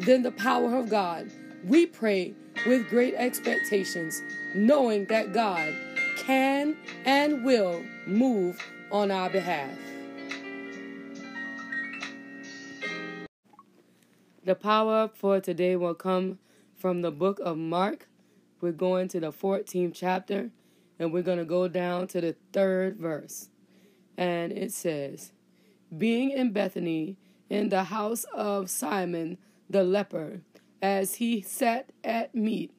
than the power of God, we pray with great expectations, knowing that God can and will move on our behalf. The power for today will come from the book of Mark. We're going to the 14th chapter and we're going to go down to the third verse. And it says, Being in Bethany in the house of Simon the leper, as he sat at meat,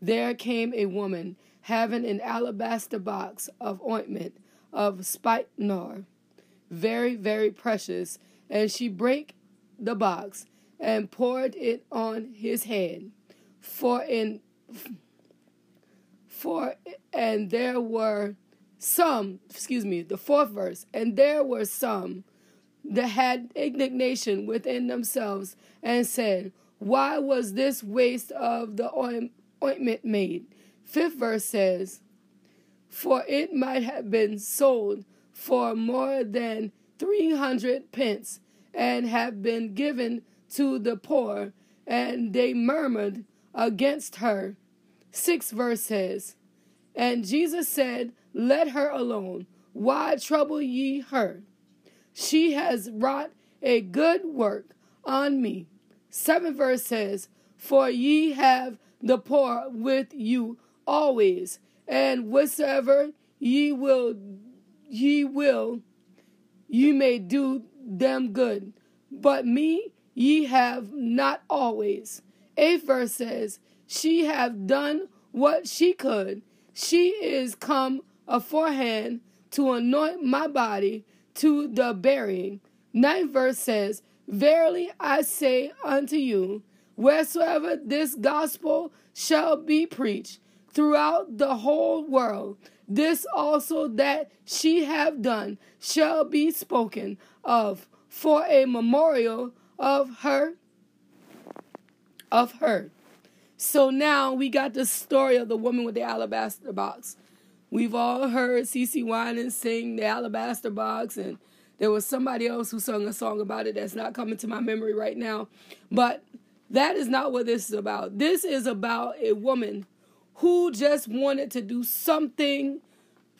there came a woman having an alabaster box of ointment of spikenard, very, very precious, and she brake the box and poured it on his head. For in for and there were some, excuse me, the fourth verse, and there were some that had indignation within themselves and said, Why was this waste of the ointment made? Fifth verse says, For it might have been sold for more than three hundred pence and have been given to the poor, and they murmured against her. Sixth verse says, And Jesus said, Let her alone. Why trouble ye her? She has wrought a good work on me. Seventh verse says, For ye have the poor with you always, and whatsoever ye will, ye will, ye may do them good. But me ye have not always. Eighth verse says, She have done what she could. She is come aforehand to anoint my body to the burying. Ninth verse says, Verily I say unto you, wheresoever this gospel shall be preached throughout the whole world, this also that she have done shall be spoken of for a memorial of her of her. So now we got the story of the woman with the alabaster box. We've all heard CeCe Winans sing the alabaster box, and there was somebody else who sung a song about it that's not coming to my memory right now. But that is not what this is about. This is about a woman who just wanted to do something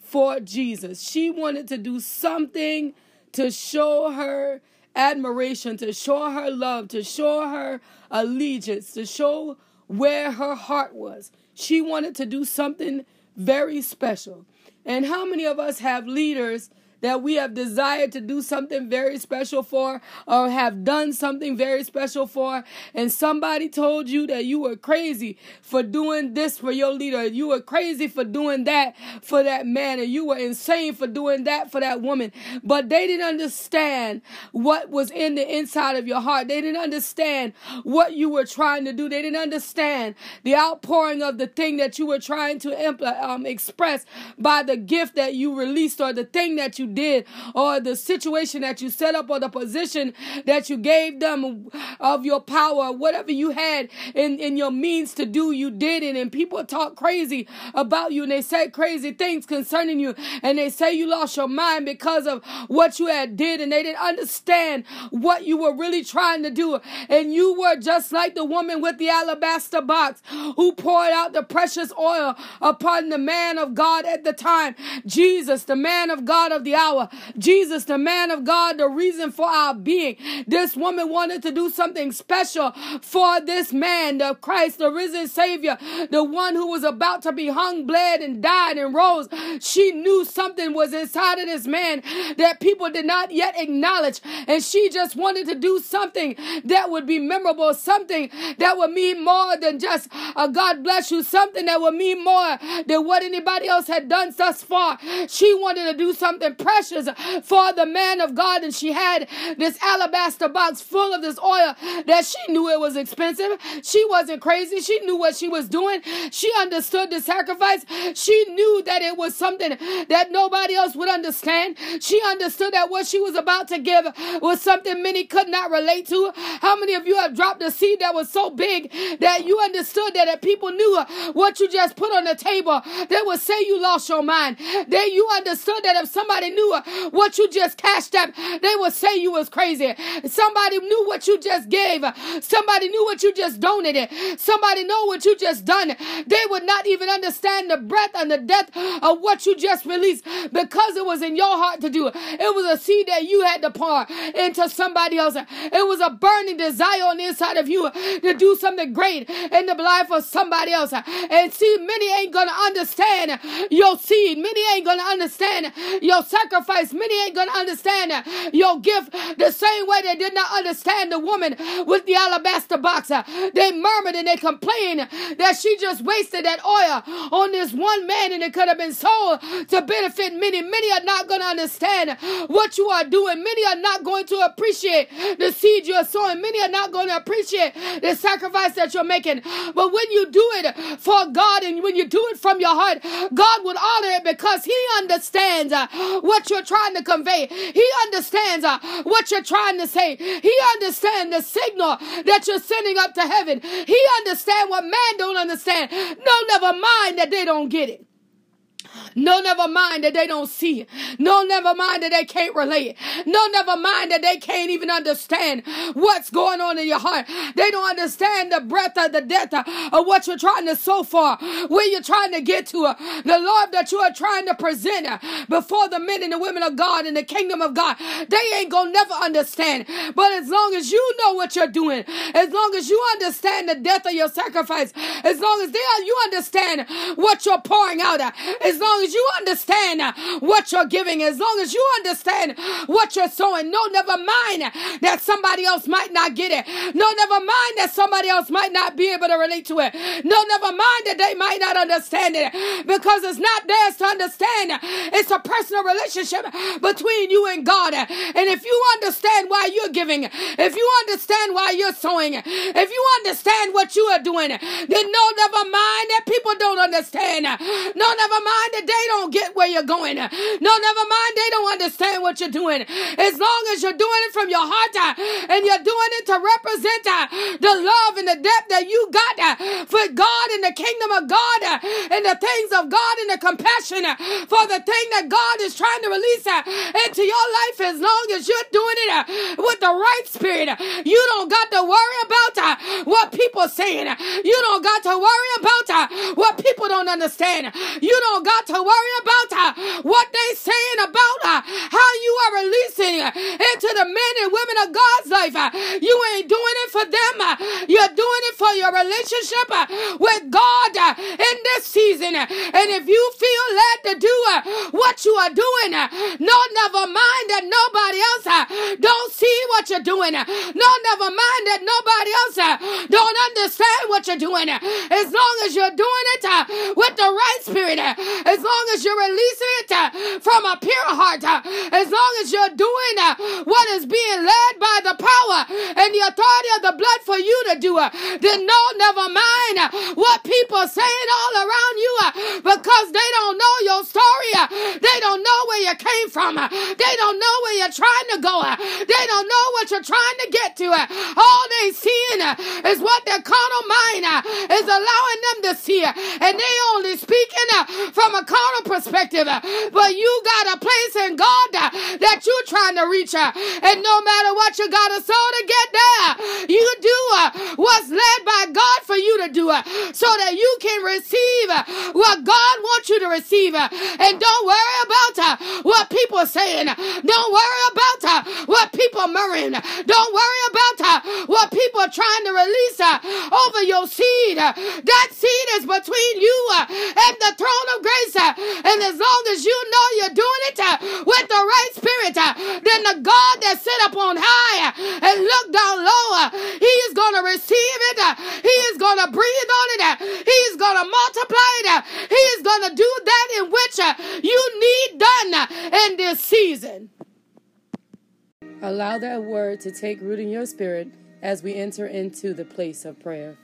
for Jesus. She wanted to do something to show her admiration, to show her love, to show her allegiance, to show where her heart was. She wanted to do something very special. And how many of us have leaders that we have desired to do something very special for or have done something very special for, and somebody told you that you were crazy for doing this for your leader, you were crazy for doing that for that man, and you were insane for doing that for that woman, but they didn't understand what was in the inside of your heart. They didn't understand what you were trying to do. They didn't understand the outpouring of the thing that you were trying to impl- um, express by the gift that you released or the thing that you did or the situation that you set up or the position that you gave them of your power, whatever you had in, in your means to do, you did it. And people talk crazy about you and they say crazy things concerning you. And they say you lost your mind because of what you had did and they didn't understand what you were really trying to do. And you were just like the woman with the alabaster box who poured out the precious oil upon the man of God at the time. Jesus, the man of God of the hour. Jesus, the man of God, the reason for our being. This woman wanted to do something special for this man, the Christ, the risen Savior, the one who was about to be hung, bled, and died and rose. She knew something was inside of this man that people did not yet acknowledge. And she just wanted to do something that would be memorable, something that would mean more than just a God bless you, something that would mean more than what anybody else had done thus far. She wanted to do something precious for the man of God. And she had this alabaster box full of this oil that she knew it was expensive. She wasn't crazy. She knew what she was doing. She understood the sacrifice. She knew that it was something that nobody else would understand. She understood that what she was about to give was something many could not relate to. How many of you have dropped a seed that was so big that you understood that if people knew what you just put on the table, they would say you lost your mind. That you understood that if somebody knew what you just cashed up, they would say you was crazy. Somebody knew what you just gave. Somebody knew what you just donated. Somebody know what you just done. They would not even understand the breadth and the depth of what you just released because it was in your heart to do. It was a seed that you had to pour into somebody else. It was a burning desire on the inside of you to do something great in the life of somebody else. And see, many ain't gonna understand your seed. Many ain't gonna understand your sacrifice. Many ain't gonna understand your gift the same way they did not understand the woman with the alabaster box. They murmured and they complained that she just wasted that oil on this one man and it could have been sold to benefit many. Many are not going to understand what you are doing. Many are not going to appreciate the seed you're sowing. Many are not going to appreciate the sacrifice that you're making. But when you do it for God and when you do it from your heart, God would honor it because He understands uh, what you're trying to convey. He understands uh, what you're trying to say. He understands the signal that you're sending up to heaven. He understands what man don't understand. No, never mind that they don't get it. No, never mind that they don't see it. No, never mind that they can't relate. No, never mind that they can't even understand what's going on in your heart. They don't understand the breadth of the depth of what you're trying to sow for, where you're trying to get to, the love that you are trying to present before the men and the women of God in the kingdom of God. They ain't gonna never understand. But as long as you know what you're doing, as long as you understand the depth of your sacrifice, as long as they you understand what you're pouring out, as long as you understand uh, what you're giving, as long as you understand what you're sowing. No, never mind that somebody else might not get it. No, never mind that somebody else might not be able to relate to it. No, never mind that they might not understand it because it's not theirs to understand. It's a personal relationship between you and God. And if you understand why you're giving, if you understand why you're sowing, if you understand what you are doing, then no, never mind that people don't understand. No, never mind that they don't get where you're going. No, never mind, they don't understand what you're doing. As long as you're doing it from your heart uh, and you're doing it to represent uh, the love and the depth that you got uh, for God and the kingdom of God uh, and the things of God and the compassion uh, for the thing that God is trying to release uh, into your life, as long as you're doing it with the right spirit, you don't got to worry about what people saying. You don't got to worry about what people don't understand. You don't got to worry about uh, what they saying about uh, how you are releasing into the men and women of God's life. Uh, you ain't doing for them. Uh, you're doing it for your relationship uh, with God in this season. And if you feel led to do what you are doing, no, never mind that nobody else don't see what you're doing. No, never mind that nobody else don't understand what you're doing. As long as you're doing it with the right spirit, as long as you're releasing it uh, from a pure heart, uh, as long as you're doing uh, what is being led by the power and the authority of the blood for you to do, uh, then no, never mind uh, what people saying all around you uh, because they don't know your story. They don't know where you came from. They don't know where you're trying to go. They don't know what you're trying to get to. All they seeing is what their carnal mind is allowing them to see. And they only speaking from from a carnal perspective, but you got a place in God that you're trying to reach. And no matter what you got to sow to get there, you do uh, what's led by God for you to do uh, so that you can receive uh, what God wants you to receive. And don't worry about what people are saying. Don't worry about what people are murmuring. Don't worry about what people are trying to release over your seed. That seed is between you and the throne of grace. Uh, and as long as you know you're doing it uh, with the right spirit, uh, then the God that sit up on high and look down low, he is going to receive it. He is going to breathe on it. He is going to multiply it. He is going to do that in which you need done in this season Allow that word to take root in your spirit as we enter into the place of prayer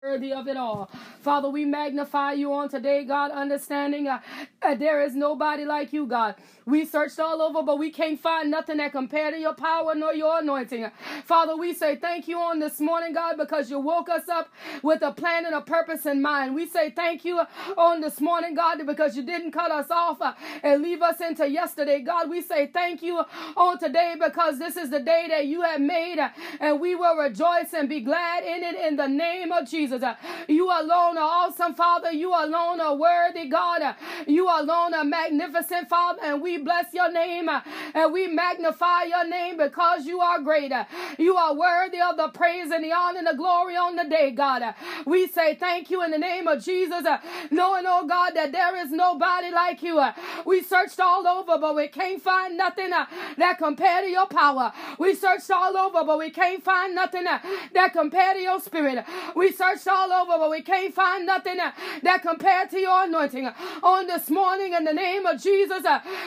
worthy of it all. Father, we magnify you on today, God, understanding uh, uh, there is nobody like you, God. We searched all over, but we can't find nothing that compare to your power nor your anointing. Father, we say thank you on this morning, God, because you woke us up with a plan and a purpose in mind. We say thank you on this morning, God, because you didn't cut us off uh, and leave us into yesterday. God, we say thank you on today because this is the day that you have made, uh, and we will rejoice and be glad in it in the name of Jesus. You alone are awesome, Father. You alone are worthy, God. You alone are magnificent, Father, and we bless your name uh, and we magnify your name because you are greater. You are worthy of the praise and the honor and the glory on the day, God. We say thank you in the name of Jesus, uh, knowing, oh God, that there is nobody like you. We searched all over, but we can't find nothing uh, that compare to your power. We searched all over, but we can't find nothing that compare to your spirit. We searched all over, but we can't find nothing that compare to your anointing. On this morning, in the name of Jesus,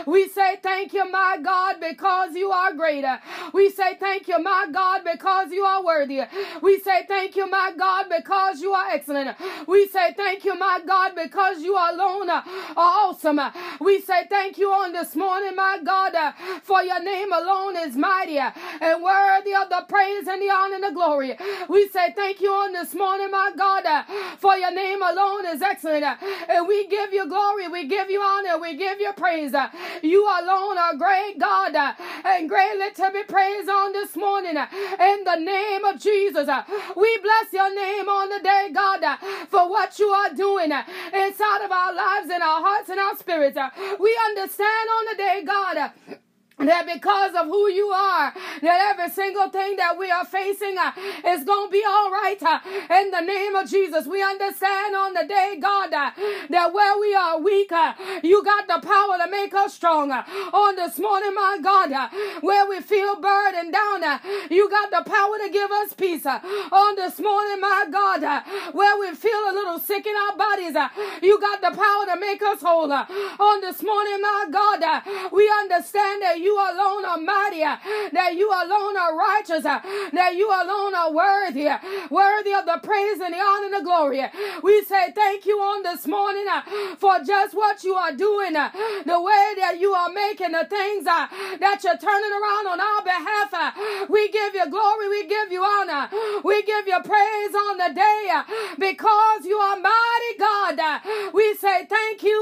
we say thank you, my God, because you are greater. We say thank you, my God, because you are worthy. We say thank you, my God, because you are excellent. We say thank you, my God, because you are alone are awesome. We say thank you on this morning, my God, uh, for your name alone is mighty and worthy of the praise and the honor and the glory. We say thank you on this morning, my God, uh, for your name alone is excellent. And we give you glory, we give you honor, we give you praise. You alone are great, God, and greatly to be praised on this morning. In the name of Jesus, we bless your name on the day, God, for what you are doing inside of our lives and our hearts and our spirits. We understand on the day, God that because of who you are, that every single thing that we are facing uh, is going to be all right. Uh, in the name of Jesus, we understand on the day, God, uh, that where we are weak, uh, you got the power to make us stronger. Uh, on this morning, my God, uh, where we feel burdened down, you got the power to give us peace. on this morning, my God, where we feel a little sick in our bodies, you got the power to make us whole. on this morning, my God, we understand that you you alone are mighty, uh, that you alone are righteous, uh, that you alone are worthy, uh, worthy of the praise and the honor and the glory. We say thank you on this morning for just what you are doing, the way that you are making the things that you're turning around on our behalf. We give you glory, we give you honor, we give you praise on the day because you are mighty God. We say thank you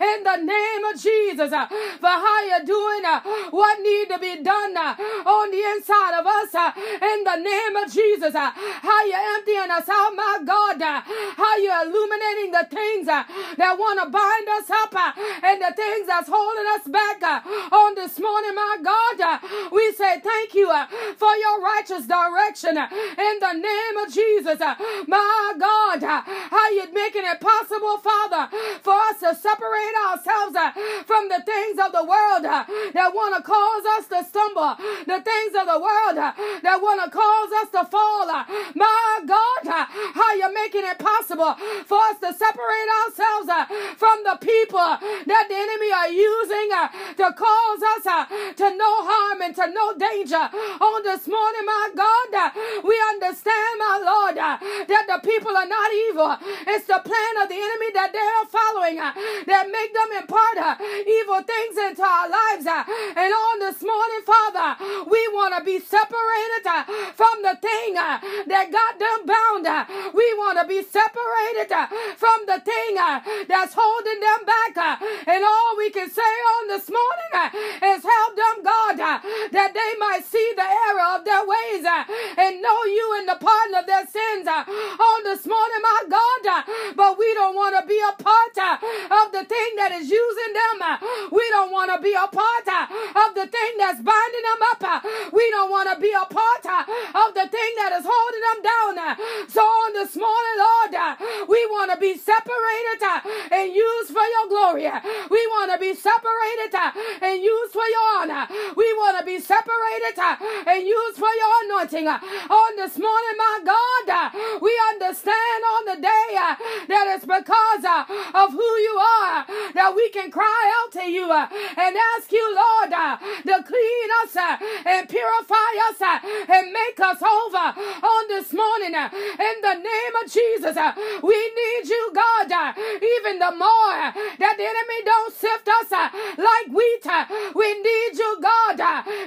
in the name of Jesus for how you're doing what need to be done uh, on the inside of us uh, in the name of Jesus. Uh, how you emptying us out, my God. Uh, how you illuminating the things uh, that want to bind us up uh, and the things that's holding us back on this morning, my God. We say thank you for your righteous direction in the name of Jesus. My God, how you making it possible, Father, for us to separate ourselves from the things of the world that want to cause us to stumble, the things of the world uh, that want to cause us to fall. Uh, my God, uh, how you're making it possible for us to separate ourselves from the people that the enemy are using to cause us to no harm and to no danger. On this morning, my God, we understand, my Lord, uh, that the people are not evil. It's the plan of the enemy that they are following uh, that make them impart uh, evil things into our lives. And on this morning, Father, we want to be separated uh, from the thing uh, that got them bound. Uh, we want to be separated from the thing that's holding them back. And all we can say on this morning is help them, God, that they might see the error of their ways and know you the pardon of their sins uh, on this morning, my God. Uh, but we don't want to be a part uh, of the thing that is using them. We don't want to be a part of the thing that's binding them up. We don't want to be a part of the thing that is holding them down. So on this morning, Lord, we want to be separated and used for your glory. We want to be separated and used for your honor. We want to be separated and used for your anointing. On this morning, my God, we understand on the day uh, that it's because uh, of who you are that we can cry out to you uh, and ask you, Lord, to clean us and purify us and make us over on this morning. In the name of Jesus, we need you, God, even the more that the enemy don't sift us like wheat. We need you, God,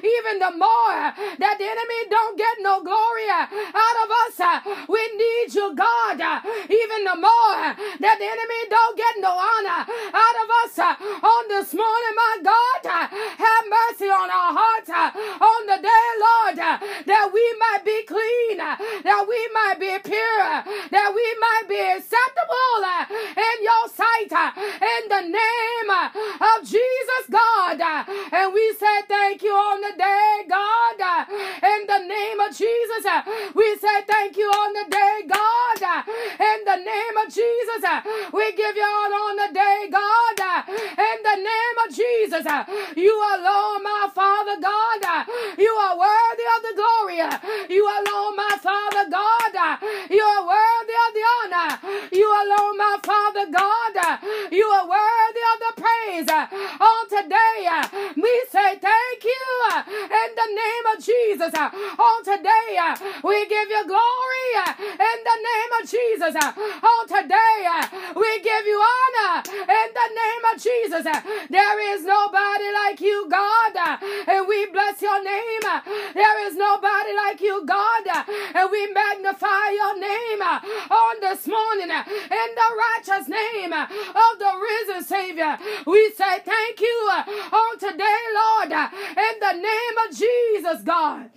even the more that the enemy don't get no glory out of us. Uh, we need you, God, uh, even the more that the enemy don't get no honor out of us uh, on this morning, my God. Have mercy on our hearts on the day, Lord, that we might be clean, that we might be pure, that we might be acceptable in your sight, in the name of Jesus, God. And we say thank you on the day, God, in the name of Jesus. We say thank you on the day, God, in the name of Jesus. We give you all on the day, God, in the name of Jesus. You alone, my Father God, you are worthy of the glory. You alone, my Father God, you are worthy. You alone, my Father God, you are worthy of the praise. On today, we say thank you in the name of Jesus. On today, we give you glory in the name of Jesus. On today, we give you honor in the name of Jesus. There is nobody like you, God, and we bless your name. There is nobody like you, God, and we your name uh, on this morning uh, in the righteous name uh, of the risen Savior. We say thank you on today, Lord, in the name of Jesus, God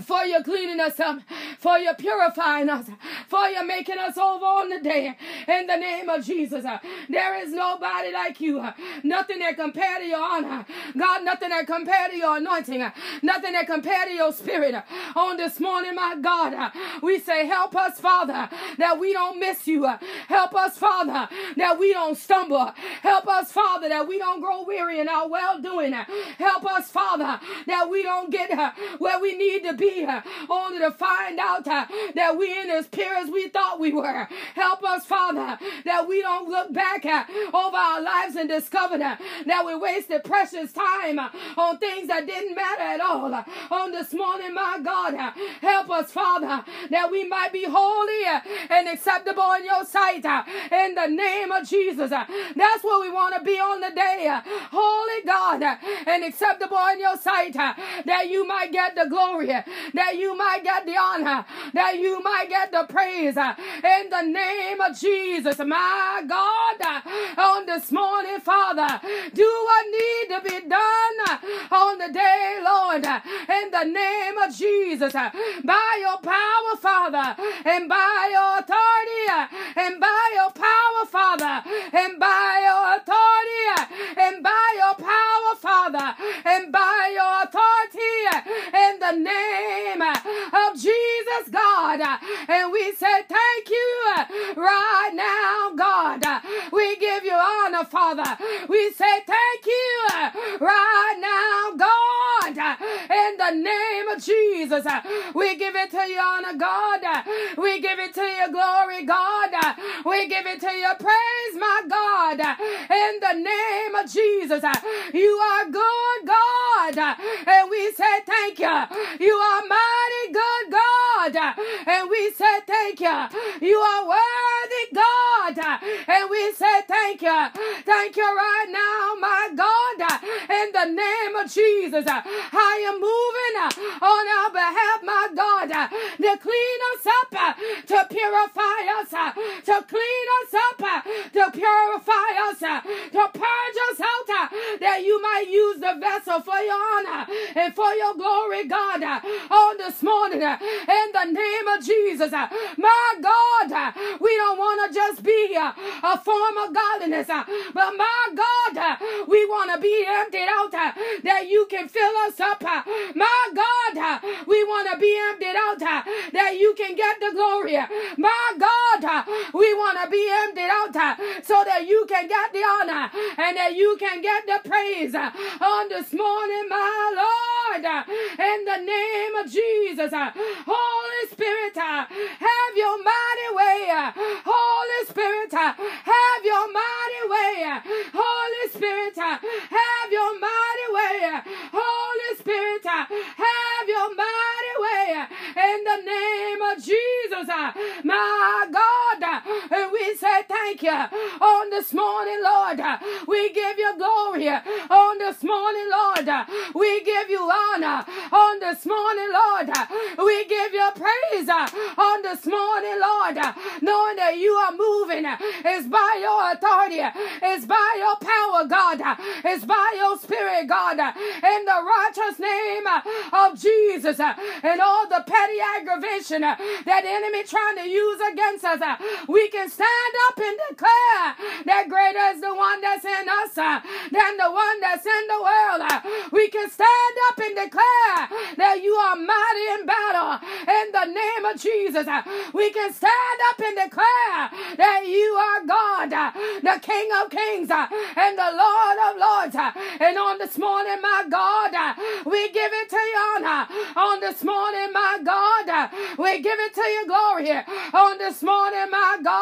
for your cleaning us up, for your purifying us, for your making us over on the day. In the name of Jesus, uh, there is nobody like you. Uh, nothing that compare to your honor. God, nothing that compare to your anointing. Uh, nothing that compare to your spirit. On this morning, my God, we say, help us, Father, that we don't miss you. Help us, Father, that we don't stumble. Help us, Father, that we don't grow weary in our well doing. Help us, Father, that we don't get where we need to be be, uh, only to find out uh, that we ain't as pure as we thought we were. Help us, Father, that we don't look back uh, over our lives and discover uh, that we wasted precious time uh, on things that didn't matter at all. Uh, on this morning, my God, help us, Father, that we might be holy and acceptable in your sight. In the name of Jesus, that's what we want to be on the day. Holy God and acceptable in your sight, that you might get the glory that you might get the honor, that you might get the praise uh, in the name of Jesus, my God. Uh, on this morning, Father, do what need to be done uh, on the day, Lord, in the name of Jesus, by your power, Father, and by your authority, and by your power, Father, and by your authority, and by your power, Father, and by your authority, in the name name of Jesus, God. And we say thank you right now, God. We give you honor, Father. We say thank you right now, God. In the name of Jesus, we give it to you, honor, God. We give it to you glory, God. We give it to you praise, my God. In the name of Jesus, you are good, God. And we say thank you. You are mighty good God. And we say thank you. You are worthy God. And we say thank you. Thank you right now, my God. In the name of Jesus. I am moving on our behalf, my God. To clean us up. To purify us. To clean us up. To purify us. To purge us out. That you might use the vessel for your honor and for your glory, God on this morning in of Jesus. My God, we don't want to just be a form of godliness, but my God, we want to be emptied out that you can fill us up. My God, we want to be emptied out that you can get the glory. My God, we want to be emptied out so that you can get the honor and that you can get the praise on this morning, my Lord, in the name of Jesus. Holy Spirit, Spirit, uh, have your mighty way. Uh, Holy Spirit, uh, have your mighty way. Holy Spirit, have your mighty way. Holy Spirit, have your mighty way. In the name of Jesus, my God, and we say thank you on this morning, Lord. We give you glory on this morning, Lord. We give you honor on this morning, Lord. We give you praise on this morning, Lord. Knowing that you are moving is by your authority, it's by your power, God. It's by your spirit, God. In the righteous name of Jesus and all the petty aggravation that enemy trying to use against us, we can stand up and declare that greater is the one that's in us uh, than the one that's in the world. Uh, we can stand up and declare that you are mighty in battle in the name of Jesus. Uh, we can stand up and declare that you are God, the King of kings and the Lord of lords. And on this morning, my God, we give it to you honor. On this morning, my God, we give it to you glory. On this morning, my God,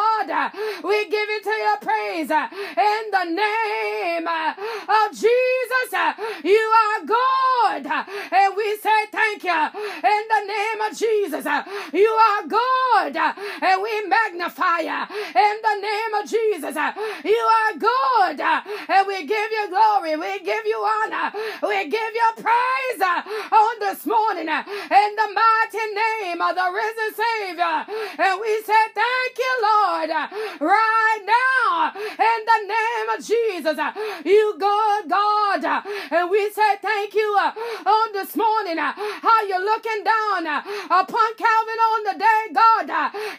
we give it to your praise. Uh, in the name uh, of Jesus, uh, you are good. And we say thank you. In the name of Jesus, you are good. And we magnify you. In the name of Jesus, you are good. And we give you glory. We give you honor. We give you praise on this morning in the mighty name of the risen Savior. And we say thank you, Lord, right now in the name of Jesus. You good God. And we say thank you uh, on this morning. Uh, how you looking down uh, upon Calvan on the day, God.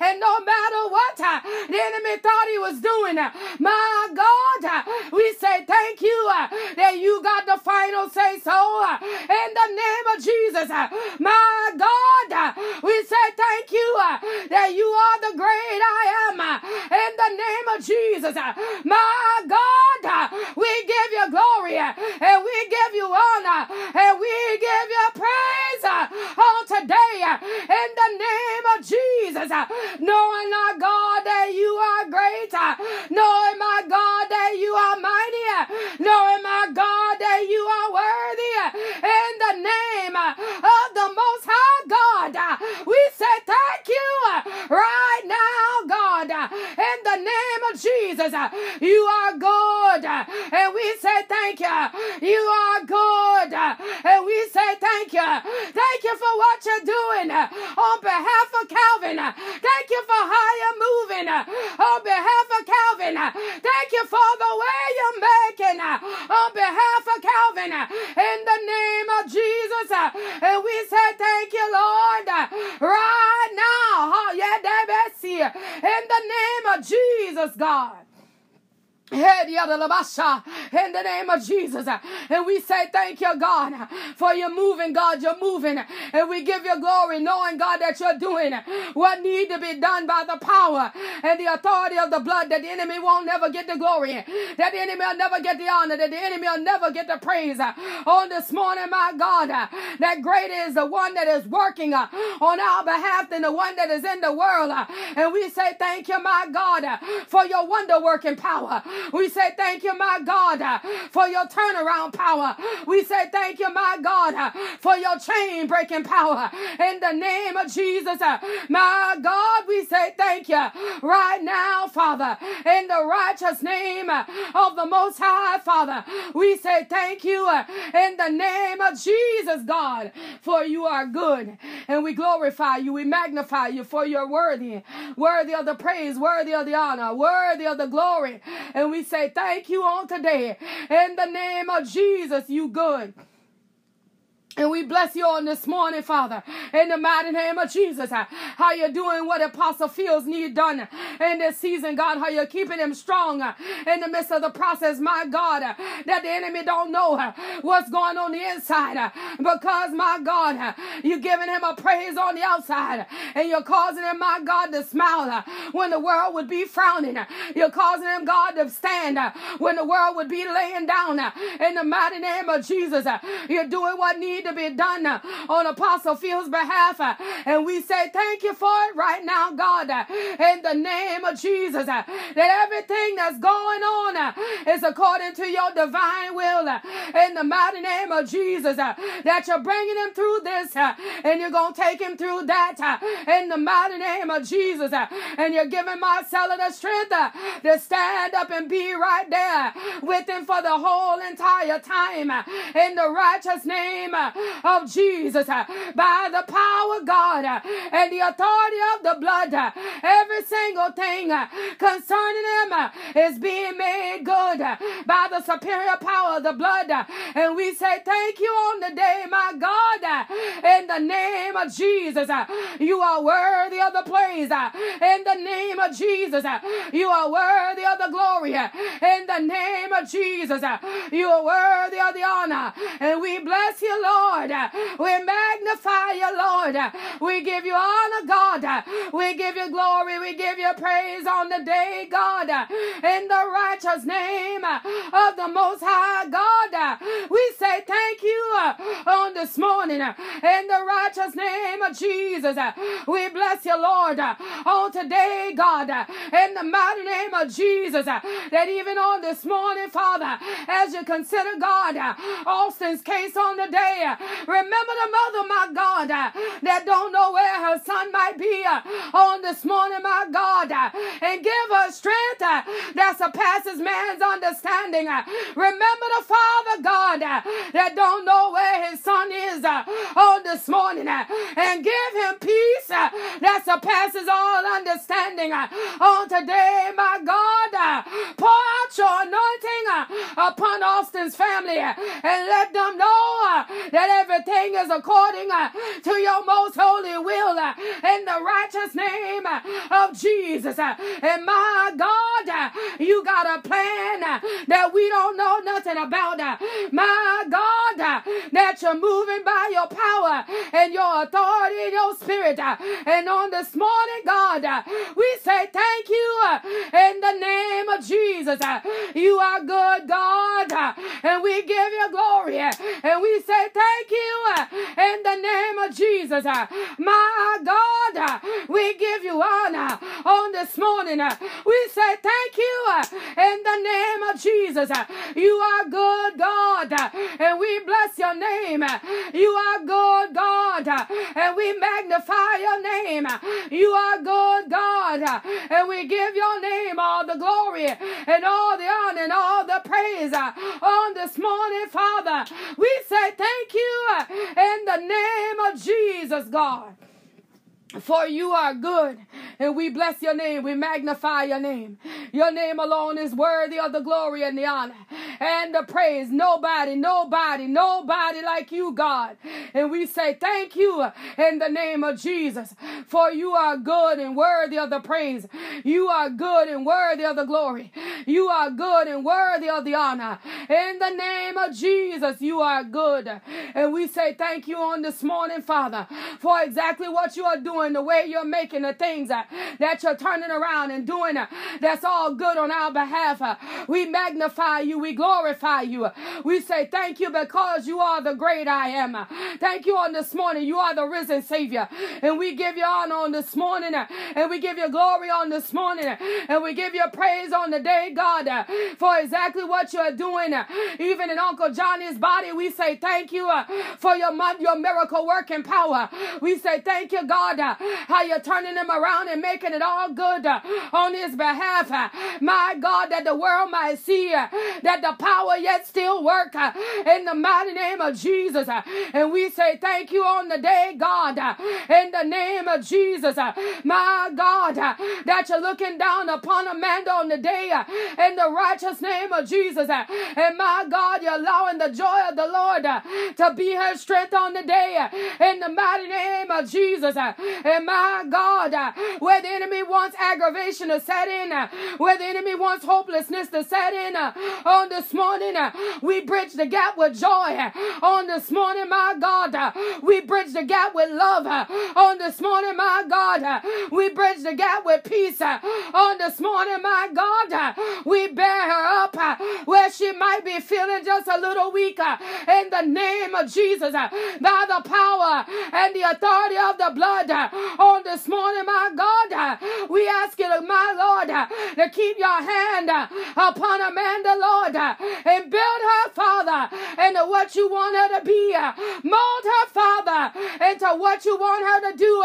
And no matter what the enemy thought he was doing, my God, we say thank you that you got the final say so in the name of Jesus. My God, we say thank you that you are the great I am in the name of Jesus. Uh, my God, uh, we give you glory uh, and we give you honor and we give you praise on today in the name of Jesus. Knowing, our God, that you are great, knowing, my God, that you are mighty, knowing, my God, that you are worthy in the name of the Most High God. We say thank you right of Jesus. Uh, you are good, uh, and we say thank you. You are good, uh, and we say thank you. Thank you for what you're doing on behalf of Calvan. Thank you for how you're moving on behalf of Calvan. Thank you for the way you're making on behalf of Calvan. In the name of Jesus, and we say thank you, Lord, right now. In the name of Jesus, God. In the name of Jesus. And we say thank you, God, for your moving, God. You're moving. And we give you glory, knowing, God, that you're doing what need to be done by the power and the authority of the blood, that the enemy won't never get the glory, that the enemy will never get the honor, that the enemy will never get the praise. On this morning, my God, that great is the one that is working on our behalf than the one that is in the world. And we say thank you, my God, for your wonder working power. We say thank you, my God, for your turnaround power. We say thank you, my God, for your chain breaking power. In the name of Jesus, my God, we say thank you right now, Father. In the righteous name of the Most High, Father, we say thank you in the name of Jesus, God, for you are good. And we glorify you, we magnify you, for you're worthy, worthy of the praise, worthy of the honor, worthy of the glory. And we say thank you on today. In the name of Jesus, you good. And we bless you on this morning, Father, in the mighty name of Jesus. Uh, how you're doing what Apostle Fields need done in this season, God. How you're keeping him strong uh, in the midst of the process, my God. Uh, that the enemy don't know what's going on the inside. Because, my God, you're giving him a praise on the outside. And you're causing him, my God, to smile when the world would be frowning. You're causing him, God, to stand when the world would be laying down. In the mighty name of Jesus, you're doing what needs need to be done on Apostle Fields' behalf. And we say thank you for it right now, God, in the name of Jesus, that everything that's going on is according to your divine will. In the mighty name of Jesus, that you're bringing him through this and you're going to take him through that. In the mighty name of Jesus, and you're giving Marcela the strength to stand up and be right there with him for the whole entire time. In the righteous name of Jesus, uh, by the power of God uh, and the authority of the blood, uh, every single thing concerning him is being made good by the superior power of the blood. And we say thank you on the day, my God, in the name of Jesus. You are worthy of the praise. In the name of Jesus, you are worthy of the glory. In the name of Jesus, you are worthy of the honor. And we bless you, Lord. We magnify you, Lord. We give you honor, God. We give you glory. We give you praise on the day, God. In the righteous name of the Most High God, we say thank you on this morning. In the righteous name of Jesus, we bless you, Lord. On today, God, in the mighty name of Jesus, that even on this morning, Father, as you consider God, Austen's case on the day, remember the mother, my God, uh, that don't know where her son might be uh, on this morning, my God, uh, and give her strength that surpasses man's understanding. Remember the father, God, that don't know where his son is on this morning, and give him peace that surpasses all understanding on today, my God. Pour out your anointing uh, upon Austen's family uh, and let them know uh, that everything is according to your most holy will in the righteous name of Jesus. And my God, you got a plan that we don't know nothing about. My God, that you're moving by your power and your authority and your spirit. And on this morning, God, we say thank you in the name of Jesus. You are good, God, and we give you glory. And we say thank you in the name of Jesus. My God, we give you honor on this morning. We say thank you in the name of Jesus. You are good, God, and we bless your name. You are good, God, and we magnify your name. You are good, God, and we give your name all the glory and all the honor and all the praise uh, on this morning, Father. We say thank you uh, in the name of Jesus, God. For you are good, and we bless your name. We magnify your name. Your name alone is worthy of the glory and the honor and the praise. Nobody, nobody, nobody like you, God. And we say thank you in the name of Jesus. For you are good and worthy of the praise. You are good and worthy of the glory. You are good and worthy of the honor. In the name of Jesus, you are good. And we say thank you on this morning, Father, for exactly what you are doing doing, the way you're making the things uh, that you're turning around and doing, uh, that's all good on our behalf. Uh, we magnify you, we glorify you. Uh. We say thank you because you are the great I am. Uh. Thank you on this morning. You are the risen Savior. And we give you honor on this morning, uh, and we give you glory on this morning, and we give you praise on the day, God, for exactly what you're doing. Even in Uncle Johnnie's body, we say thank you for your, your miracle working power. We say thank you, God, how you're turning them around and making it all good uh, on his behalf. Uh, my God, that the world might see uh, that the power yet still work uh, in the mighty name of Jesus. Uh, and we say thank you on the day, God, uh, in the name of Jesus. My God, that you're looking down upon Amanda on the day in the righteous name of Jesus. And my God, you're allowing the joy of the Lord to be her strength on the day in the mighty name of Jesus. And my God, uh, where the enemy wants aggravation to set in, uh, where the enemy wants hopelessness to set in, uh, on this morning, we bridge the gap with joy. On this morning, my God, we bridge the gap with love. On this morning, my God, we bridge the gap with peace. On this morning, my God, we bear her up where she might be feeling just a little weaker. In the name of Jesus, by the power and the authority of the blood, on this morning, my God, we ask you, my Lord, to keep your hand upon Amanda, Lord, and build her, Father, into what you want her to be. Mold her, Father, into what you want her to do.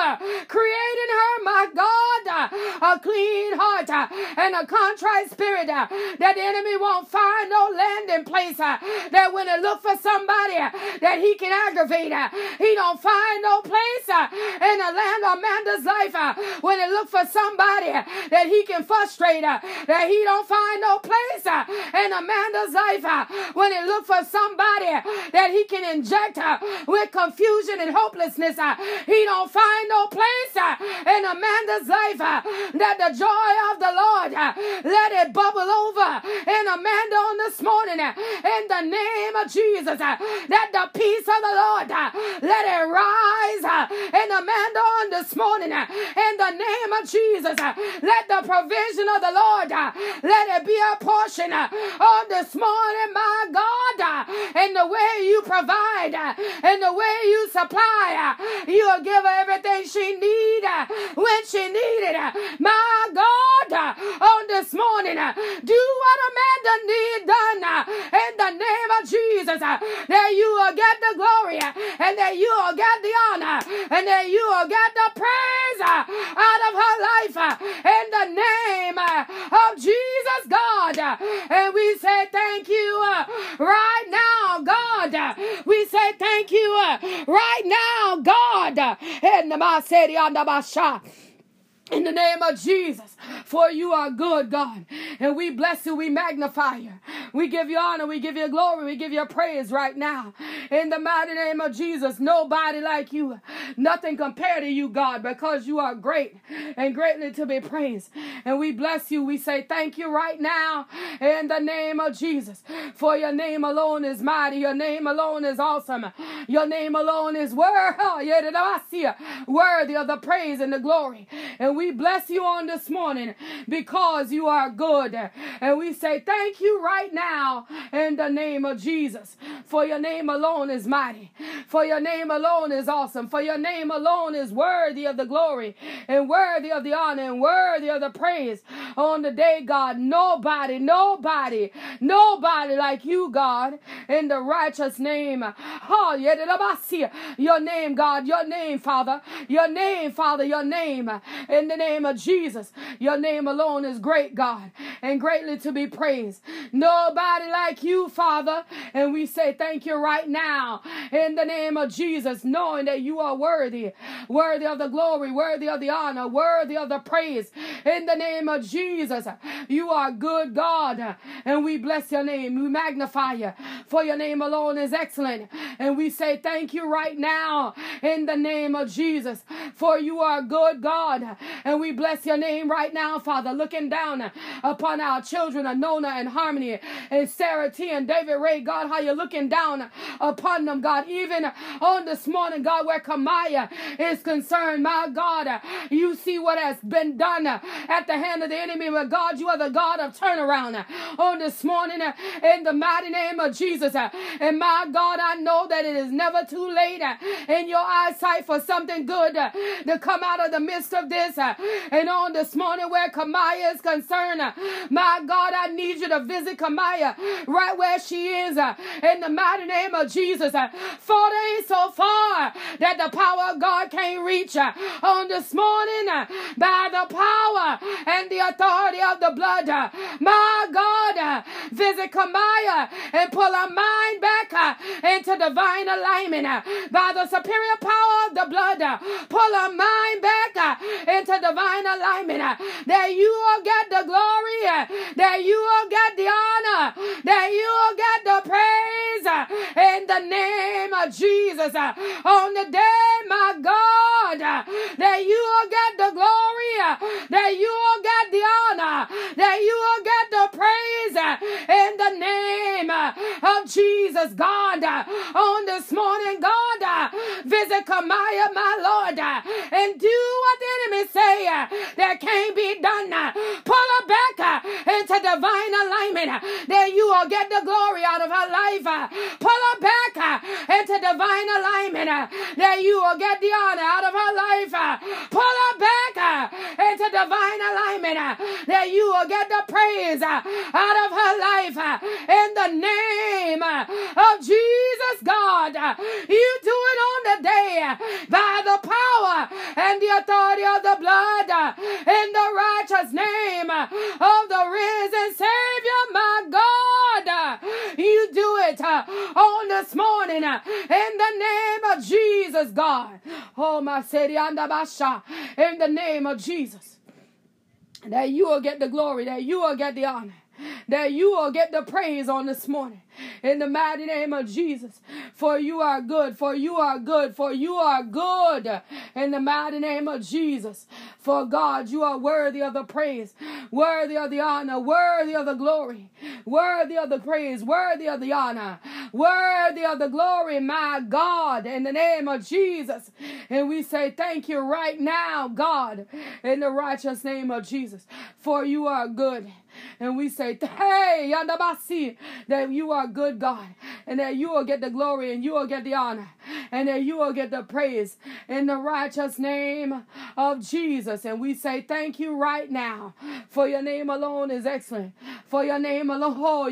Create in her, my God, a clean heart and a contrite spirit that the enemy won't find no landing place. That when it look for somebody that he can aggravate, he don't find no place in the land Amanda's life. When it look for somebody that he can frustrate, that he don't find no place in Amanda's life. When it look for somebody that he can inject her with confusion and hopelessness, he don't find no place in Amanda's life. That the joy of the Lord let it bubble over in Amanda on this morning in the name of Jesus. That the peace of the Lord let it rise in Amanda on this morning uh, in the name of Jesus. Uh, let the provision of the Lord uh, let it be a portion on this morning, my God, in the way you provide, in the way you supply. You'll give her everything she need when she need it. My God, on this morning, do what Amanda need done in the name of Jesus. That you will get the glory and that you will get the honor and that you will get the praise uh, out of her life uh, in the name uh, of Jesus, God. And we say thank you right now, God. We say thank you right now, God. In the in the name of Jesus, for you are good, God. And we bless you, we magnify you. We give you honor, we give you glory, we give you praise right now. In the mighty name of Jesus, nobody like you, nothing compared to you, God, because you are great and greatly to be praised. And we bless you, we say thank you right now in the name of Jesus. For your name alone is mighty, your name alone is awesome, your name alone is worthy, worthy of the praise and the glory. And we bless you on this morning because you are good. And we say thank you right now in the name of Jesus. For your name alone is mighty. For your name alone is awesome. For your name alone is worthy of the glory and worthy of the honor and worthy of the praise on the day, God. Nobody, nobody, nobody like you, God, in the righteous name. Oh, your name, God, your name, Father, your name, Father, your name. In in the name of Jesus. Your name alone is great, God, and greatly to be praised. Nobody like you, Father. And we say thank you right now in the name of Jesus, knowing that you are worthy, worthy of the glory, worthy of the honor, worthy of the praise. In the name of Jesus, you are good, God, and we bless your name. We magnify you, for your name alone is excellent. And we say thank you right now in the name of Jesus, for you are good, God, and we bless your name right now, Father, looking down upon our children, Anona and Harmani and Sara T and David Ray, God, how you're looking down upon them, God, even on this morning, God, where Kamya is concerned, my God, you see what has been done at the hand of the enemy, but God, you are the God of turnaround on this morning in the mighty name of Jesus. And my God, I know that it is never too late in your eyesight for something good to come out of the midst of this. And on this morning, where Kamya is concerned, my God, I need you to visit Kamya right where she is uh, in the mighty name of Jesus. Uh, for they so far that the power of God can't reach uh, on this morning by the power and the authority of the blood. My God, visit Kamaya and pull her mind back into divine alignment by the superior power of the blood. Pull her mind back into divine alignment, uh, that you will get the glory, uh, that you will get the honor, that you will get the praise uh, in the name of Jesus. Uh, on the day, my God, uh, that you will get the glory, uh, that you will get the honor, that you will get the praise in the name of Jesus, God. On this morning, God, visit Kamya, my Lord, and do what the enemy say Uh, that can't be done. Uh, Into divine alignment, that you will get the glory out of her life. Pull her back uh, into divine alignment, uh, that you will get the honor out of her life. Pull her back uh, into divine alignment, that you will get the praise out of her life. In the name of Jesus, God, you do it on the day by the power and the authority of the blood in the righteous name of the risen Savior, my God. You do it uh, on this morning uh, in the name of Jesus, God. Oh, my city, in the name of Jesus. That you will get the glory, that you will get the honor that you will get the praise on this morning in the mighty name of Jesus. For you are good, for you are good, for you are good in the mighty name of Jesus. For God, you are worthy of the praise, worthy of the honor, worthy of the glory, worthy of the praise, worthy of the honor, worthy of the glory, my God, in the name of Jesus. And we say thank you right now, God, in the righteous name of Jesus. For you are good. And we say, Hey, Yandabasi, that you are good, God, and that you will get the glory and you will get the honor, and that you will get the praise in the righteous name of Jesus. And we say, Thank you right now, for your name alone is excellent, for your name alone, oh,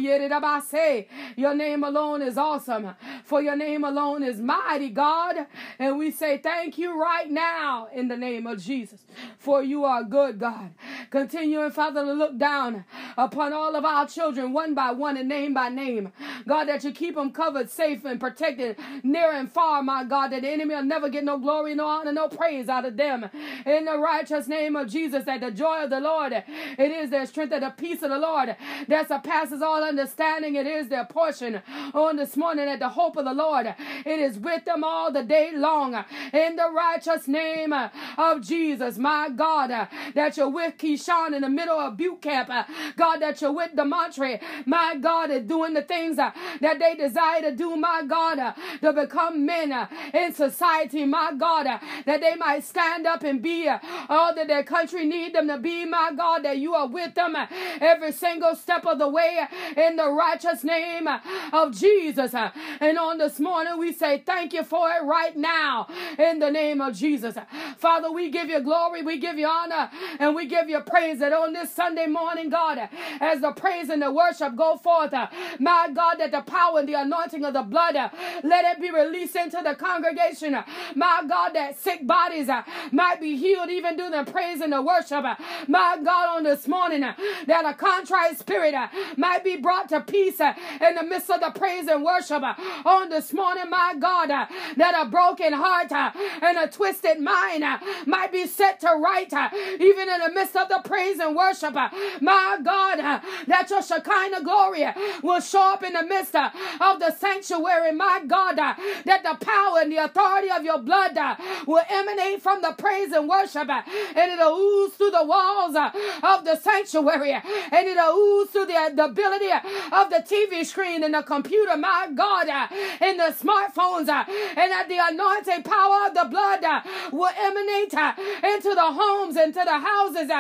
your name alone is awesome, for your name alone is mighty, God. And we say, Thank you right now in the name of Jesus, for you are good, God. Continuing, Father, to look down upon all of our children, one by one and name by name. God, that you keep them covered, safe, and protected near and far, my God, that the enemy will never get no glory, no honor, no praise out of them. In the righteous name of Jesus, that the joy of the Lord, it is their strength, and the peace of the Lord that surpasses all understanding, it is their portion on this morning, at the hope of the Lord, it is with them all the day long. In the righteous name of Jesus, my God, that you're with KeShawn in the middle of boot camp, God, that you're with Demontre, my God, is doing the things that they desire to do, my God, to become men in society, my God, uh, that they might stand up and be uh, all that their country need them to be, my God, that you are with them uh, every single step of the way uh, in the righteous name uh, of Jesus. uh, And on this morning, we say thank you for it right now in the name of Jesus. Father, we give you glory, we give you honor, and we give you praise that on this Sunday morning, God, as the praise and the worship go forth. Uh, my God, that the power and the anointing of the blood, uh, let it be released into the congregation. Uh, my God, that sick bodies uh, might be healed even through the praise and the worship. Uh, my God, on this morning, uh, that a contrite spirit might be brought to peace in the midst of the praise and worship. On this morning, my God, that a broken heart and a twisted mind might be set to right even in the midst of the praise and worship. My God, uh, that your Shekinah glory uh, will show up in the midst uh, of the sanctuary, my God, that the power and the authority of your blood uh, will emanate from the praise and worship, uh, and it'll ooze through the walls uh, of the sanctuary, and it'll ooze through the, the ability of the TV screen and the computer, my God, and the smartphones, and that the anointing power of the blood will emanate into the homes, into the houses,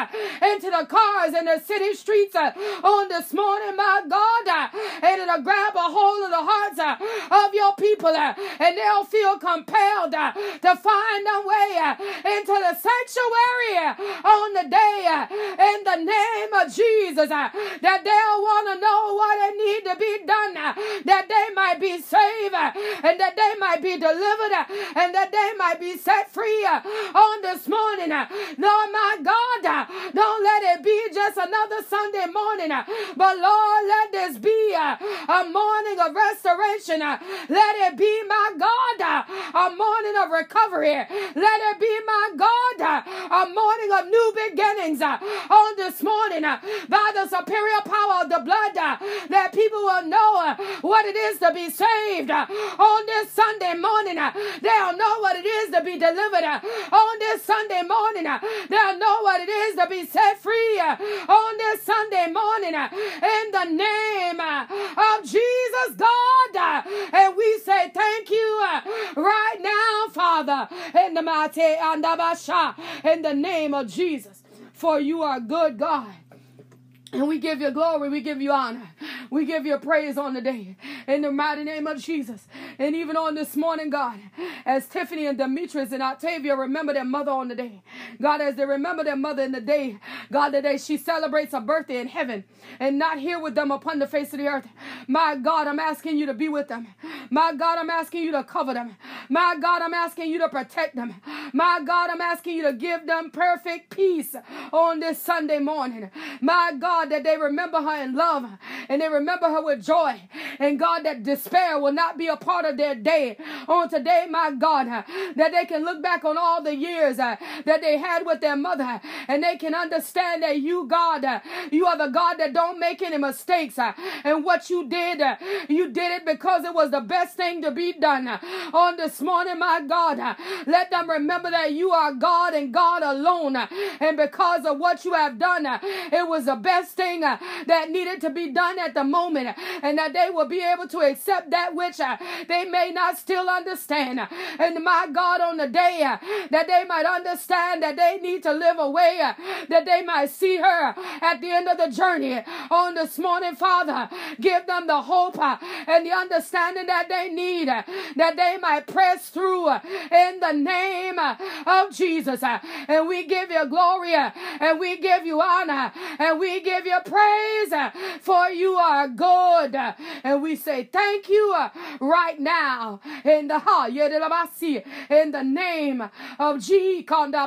into the cars, and the city streets uh, on this morning, my God, uh, and it'll grab a hold of the hearts uh, of your people, and they'll feel compelled uh, to find a way uh, into the sanctuary uh, on the day in the name of Jesus, that they'll want to know what it need to be done, that saved, and that they might be delivered, and that they might be set free on this morning. Lord, my God, don't let it be just another Sunday morning. But Lord, let this be a morning of restoration. Let it be, my God, a morning of recovery. Let it be, my God, a morning of new beginnings on this morning by the superior power of the blood that people will know what it is to be saved Uh, on this Sunday morning. Uh, they'll know what it is to be delivered uh, on this Sunday morning. They'll know what it is to be set free on this Sunday morning in the name of Jesus, God. And we say thank you right now, Father, in the mighty and in the name of Jesus. For you are good, God. And we give you glory, we give you honor, we give you praise on the day in the mighty name of Jesus. And even on this morning, God, as Tiffany and Demetrius and Octavia remember their mother on the day, God, as they remember their mother in the day, God, the day she celebrates her birthday in heaven and not here with them upon the face of the earth. My God, I'm asking you to be with them. My God, I'm asking you to cover them. My God, I'm asking you to protect them. My God, I'm asking you to give them perfect peace on this Sunday morning. My God, God, that they remember her in love and they remember her with joy. And God, that despair will not be a part of their day. On today, my God, that they can look back on all the years uh, that they had with their mother and they can understand that you, God, uh, you are the God that don't make any mistakes. Uh, and what you did, you did it because it was the best thing to be done. On this morning, my God, let them remember that you are God and God alone. And because of what you have done, it was the best thing uh, that needed to be done at the moment, uh, and that they will be able to accept that which uh, they may not still understand. And my God, on the day uh, that they might understand that they need to live away, uh, that they might see her at the end of the journey on this morning, Father, give them the hope uh, and the understanding that they need, that they might press through in the name of Jesus. And we give you glory and we give you honor and we give give you praise uh, for you are good. And we say thank you uh, right now in the in the name of G in the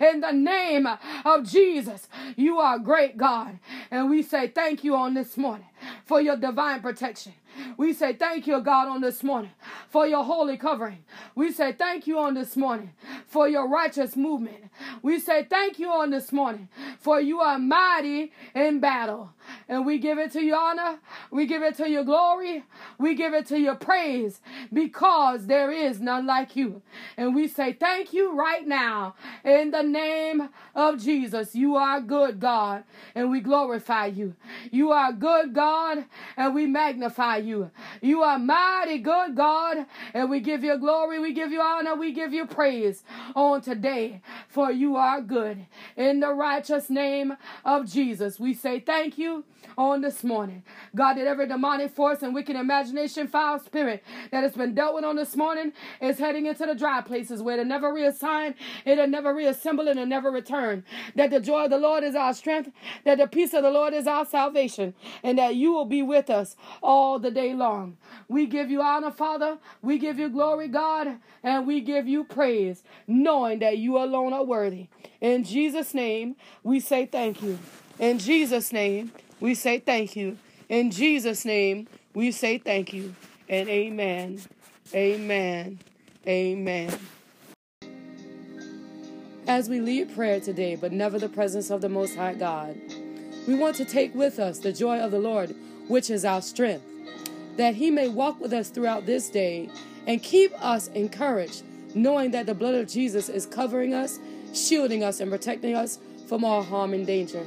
in the name of Jesus. You are great God. And we say thank you on this morning for your divine protection. We say thank you, God, on this morning for your holy covering. We say thank you on this morning for your righteous movement. We say thank you on this morning for you are mighty in battle. And we give it to your honor, we give it to your glory, we give it to your praise because there is none like you. And we say thank you right now in the name of Jesus. You are good, God, and we glorify you. You are good, God, and we magnify you. You are mighty good, God, and we give you glory, we give you honor, we give you praise on today, for you are good. In the righteous name of Jesus, we say thank you on this morning. God, that every demonic force and wicked imagination, foul spirit that has been dealt with on this morning is heading into the dry places where it'll never reassign, it'll never reassemble, and it'll never return. That the joy of the Lord is our strength, that the peace of the Lord is our salvation, and that you will be with us all the day long. We give you honor, Father. We give you glory, God, and we give you praise, knowing that you alone are worthy. In Jesus' name, we say thank you. In Jesus' name, we say thank you. In Jesus' name, we say thank you. And amen. Amen. Amen. As we lead prayer today, but never the presence of the Most High God, we want to take with us the joy of the Lord, which is our strength, that He may walk with us throughout this day and keep us encouraged, knowing that the blood of Jesus is covering us, shielding us, and protecting us from all harm and danger.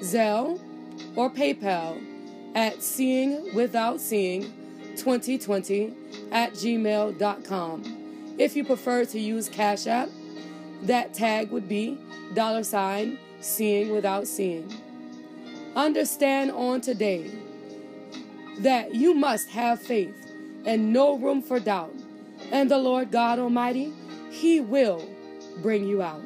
Zelle, or PayPal at seeing without seeing 2020 at gmail.com. If you prefer to use Cash App, that tag would be dollar sign seeing without seeing. Understand on today that you must have faith and no room for doubt. And the Lord God Almighty, He will bring you out.